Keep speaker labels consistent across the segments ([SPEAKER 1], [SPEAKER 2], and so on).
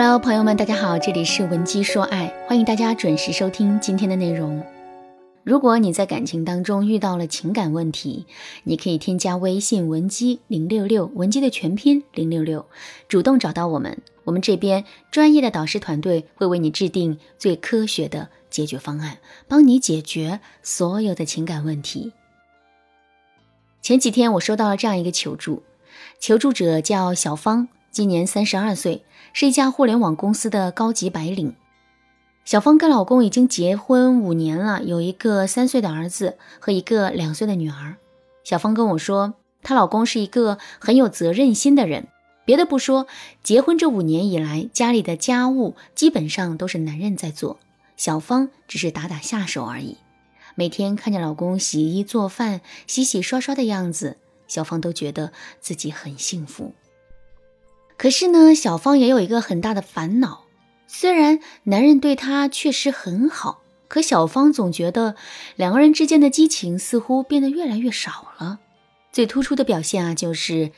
[SPEAKER 1] Hello，朋友们，大家好，这里是文姬说爱，欢迎大家准时收听今天的内容。如果你在感情当中遇到了情感问题，你可以添加微信文姬零六六，文姬的全拼零六六，主动找到我们，我们这边专业的导师团队会为你制定最科学的解决方案，帮你解决所有的情感问题。前几天我收到了这样一个求助，求助者叫小芳，今年三十二岁，是一家互联网公司的高级白领。小芳跟老公已经结婚五年了，有一个三岁的儿子和一个两岁的女儿。小芳跟我说，她老公是一个很有责任心的人。别的不说，结婚这五年以来，家里的家务基本上都是男人在做，小芳只是打打下手而已。每天看着老公洗衣做饭、洗洗刷刷的样子，小芳都觉得自己很幸福。可是呢，小芳也有一个很大的烦恼。虽然男人对她确实很好，可小芳总觉得两个人之间的激情似乎变得越来越少了。最突出的表现啊，就是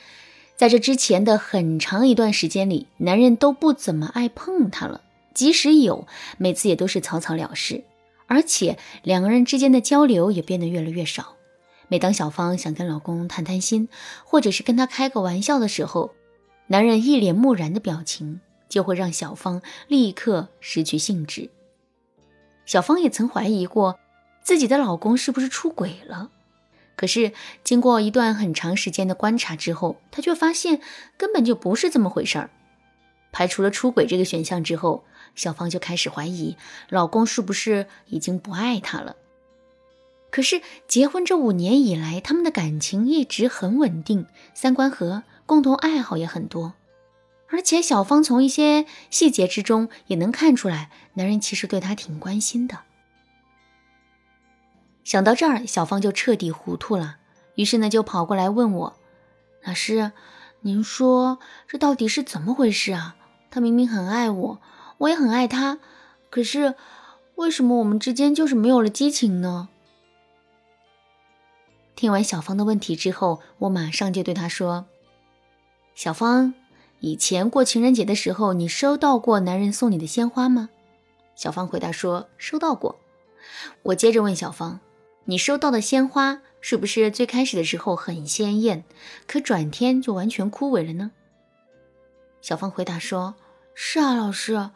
[SPEAKER 1] 在这之前的很长一段时间里，男人都不怎么爱碰她了，即使有，每次也都是草草了事。而且两个人之间的交流也变得越来越少。每当小芳想跟老公谈谈心，或者是跟他开个玩笑的时候，男人一脸木然的表情。就会让小芳立刻失去兴致。小芳也曾怀疑过自己的老公是不是出轨了，可是经过一段很长时间的观察之后，她却发现根本就不是这么回事儿。排除了出轨这个选项之后，小芳就开始怀疑老公是不是已经不爱她了。可是结婚这五年以来，他们的感情一直很稳定，三观合，共同爱好也很多。而且小芳从一些细节之中也能看出来，男人其实对她挺关心的。想到这儿，小芳就彻底糊涂了，于是呢就跑过来问我：“老师，您说这到底是怎么回事啊？他明明很爱我，我也很爱他，可是为什么我们之间就是没有了激情呢？”听完小芳的问题之后，我马上就对她说：“小芳。”以前过情人节的时候，你收到过男人送你的鲜花吗？小芳回答说收到过。我接着问小芳，你收到的鲜花是不是最开始的时候很鲜艳，可转天就完全枯萎了呢？小芳回答说是啊，老师，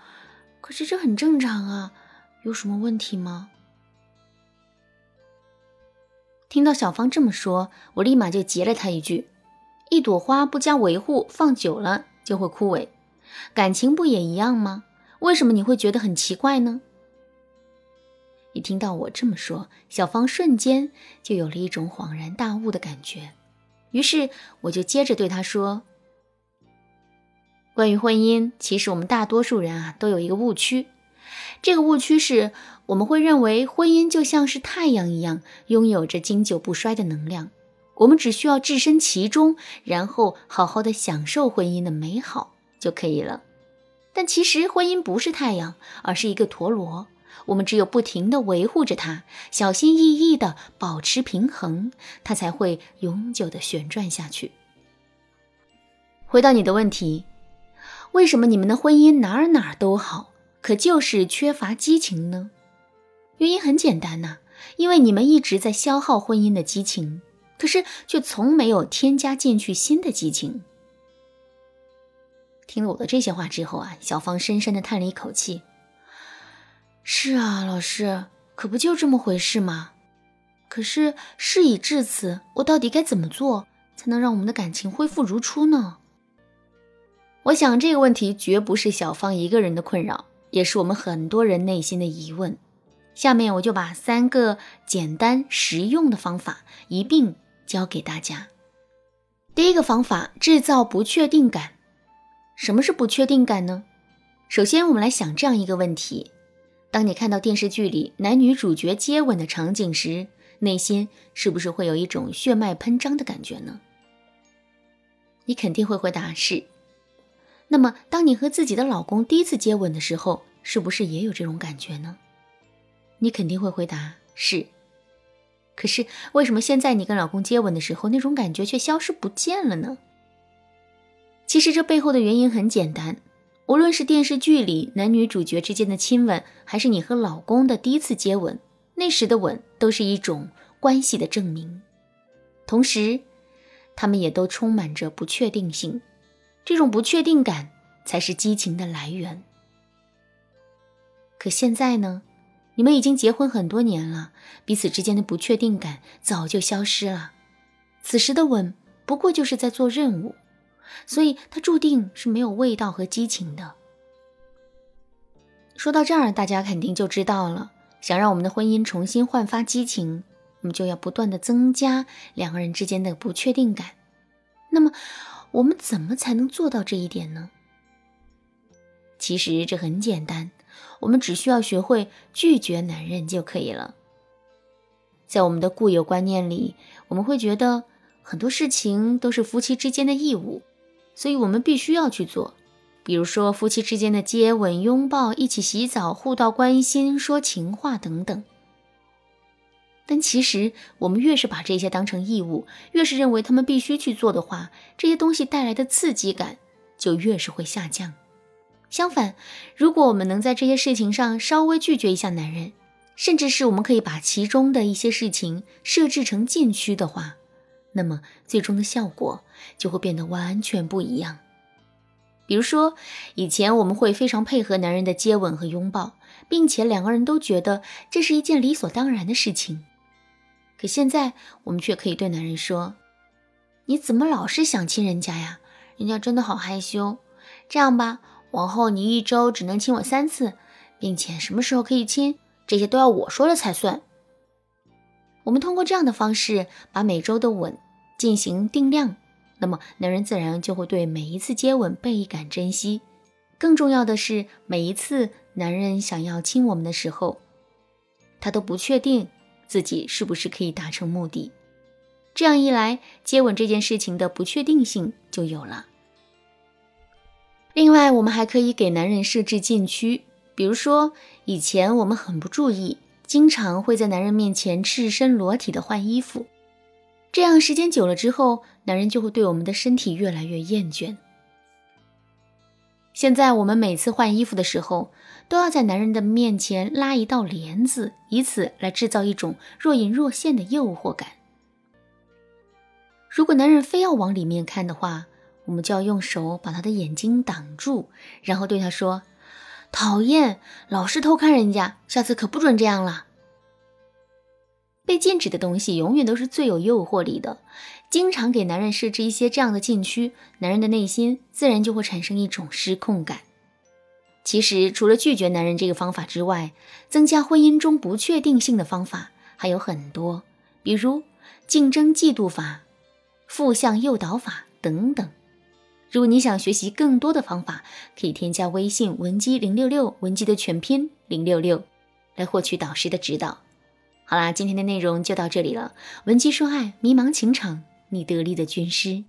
[SPEAKER 1] 可是这很正常啊，有什么问题吗？听到小芳这么说，我立马就截了她一句：一朵花不加维护，放久了。就会枯萎，感情不也一样吗？为什么你会觉得很奇怪呢？一听到我这么说，小芳瞬间就有了一种恍然大悟的感觉。于是我就接着对她说：“关于婚姻，其实我们大多数人啊都有一个误区，这个误区是我们会认为婚姻就像是太阳一样，拥有着经久不衰的能量。”我们只需要置身其中，然后好好的享受婚姻的美好就可以了。但其实婚姻不是太阳，而是一个陀螺。我们只有不停的维护着它，小心翼翼的保持平衡，它才会永久的旋转下去。回到你的问题，为什么你们的婚姻哪儿哪儿都好，可就是缺乏激情呢？原因很简单呐，因为你们一直在消耗婚姻的激情。可是却从没有添加进去新的激情。听了我的这些话之后啊，小芳深深的叹了一口气。是啊，老师，可不就这么回事吗？可是事已至此，我到底该怎么做才能让我们的感情恢复如初呢？我想这个问题绝不是小芳一个人的困扰，也是我们很多人内心的疑问。下面我就把三个简单实用的方法一并。教给大家，第一个方法制造不确定感。什么是不确定感呢？首先，我们来想这样一个问题：当你看到电视剧里男女主角接吻的场景时，内心是不是会有一种血脉喷张的感觉呢？你肯定会回答是。那么，当你和自己的老公第一次接吻的时候，是不是也有这种感觉呢？你肯定会回答是。可是为什么现在你跟老公接吻的时候，那种感觉却消失不见了呢？其实这背后的原因很简单，无论是电视剧里男女主角之间的亲吻，还是你和老公的第一次接吻，那时的吻都是一种关系的证明。同时，他们也都充满着不确定性，这种不确定感才是激情的来源。可现在呢？你们已经结婚很多年了，彼此之间的不确定感早就消失了。此时的吻不过就是在做任务，所以它注定是没有味道和激情的。说到这儿，大家肯定就知道了。想让我们的婚姻重新焕发激情，我们就要不断的增加两个人之间的不确定感。那么，我们怎么才能做到这一点呢？其实这很简单。我们只需要学会拒绝男人就可以了。在我们的固有观念里，我们会觉得很多事情都是夫妻之间的义务，所以我们必须要去做。比如说夫妻之间的接吻、拥抱、一起洗澡、互道关心、说情话等等。但其实，我们越是把这些当成义务，越是认为他们必须去做的话，这些东西带来的刺激感就越是会下降。相反，如果我们能在这些事情上稍微拒绝一下男人，甚至是我们可以把其中的一些事情设置成禁区的话，那么最终的效果就会变得完全不一样。比如说，以前我们会非常配合男人的接吻和拥抱，并且两个人都觉得这是一件理所当然的事情。可现在，我们却可以对男人说：“你怎么老是想亲人家呀？人家真的好害羞。这样吧。”往后你一周只能亲我三次，并且什么时候可以亲，这些都要我说了才算。我们通过这样的方式把每周的吻进行定量，那么男人自然就会对每一次接吻倍感珍惜。更重要的是，每一次男人想要亲我们的时候，他都不确定自己是不是可以达成目的。这样一来，接吻这件事情的不确定性就有了。另外，我们还可以给男人设置禁区，比如说，以前我们很不注意，经常会在男人面前赤身裸体的换衣服，这样时间久了之后，男人就会对我们的身体越来越厌倦。现在我们每次换衣服的时候，都要在男人的面前拉一道帘子，以此来制造一种若隐若现的诱惑感。如果男人非要往里面看的话，我们就要用手把他的眼睛挡住，然后对他说：“讨厌，老是偷看人家，下次可不准这样了。”被禁止的东西永远都是最有诱惑力的。经常给男人设置一些这样的禁区，男人的内心自然就会产生一种失控感。其实，除了拒绝男人这个方法之外，增加婚姻中不确定性的方法还有很多，比如竞争嫉妒法、负向诱导法等等。如果你想学习更多的方法，可以添加微信文姬零六六，文姬的全拼零六六，来获取导师的指导。好啦，今天的内容就到这里了。文姬说爱，迷茫情场，你得力的军师。